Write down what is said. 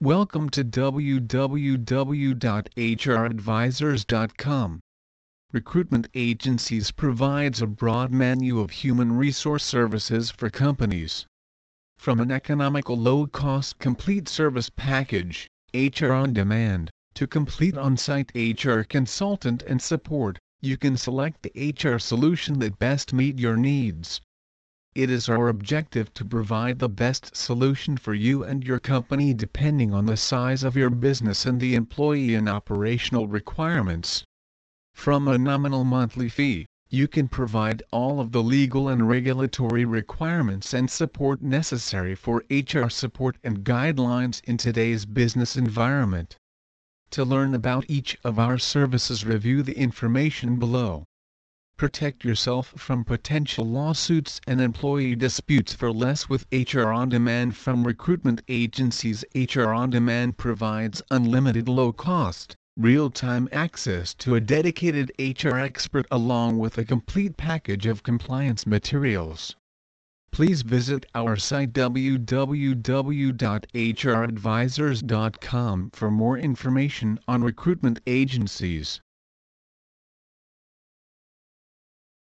Welcome to www.hradvisors.com. Recruitment Agencies provides a broad menu of human resource services for companies. From an economical low-cost complete service package, HR on demand, to complete on-site HR consultant and support, you can select the HR solution that best meet your needs. It is our objective to provide the best solution for you and your company depending on the size of your business and the employee and operational requirements. From a nominal monthly fee, you can provide all of the legal and regulatory requirements and support necessary for HR support and guidelines in today's business environment. To learn about each of our services review the information below. Protect yourself from potential lawsuits and employee disputes for less with HR On Demand from recruitment agencies. HR On Demand provides unlimited low-cost, real-time access to a dedicated HR expert along with a complete package of compliance materials. Please visit our site www.hradvisors.com for more information on recruitment agencies.